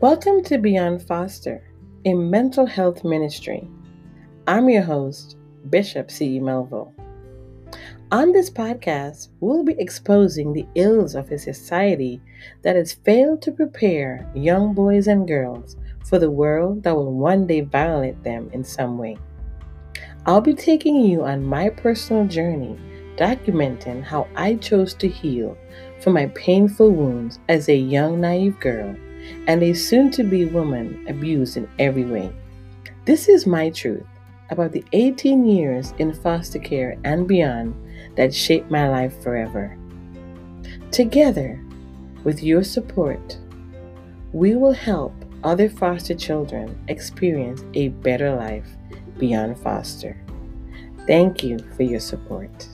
Welcome to Beyond Foster, a mental health ministry. I'm your host, Bishop C. Melville. On this podcast, we'll be exposing the ills of a society that has failed to prepare young boys and girls for the world that will one day violate them in some way. I'll be taking you on my personal journey, documenting how I chose to heal from my painful wounds as a young, naive girl and a soon to be woman abused in every way. This is my truth about the 18 years in foster care and beyond that shaped my life forever. Together, with your support, we will help other foster children experience a better life beyond foster. Thank you for your support.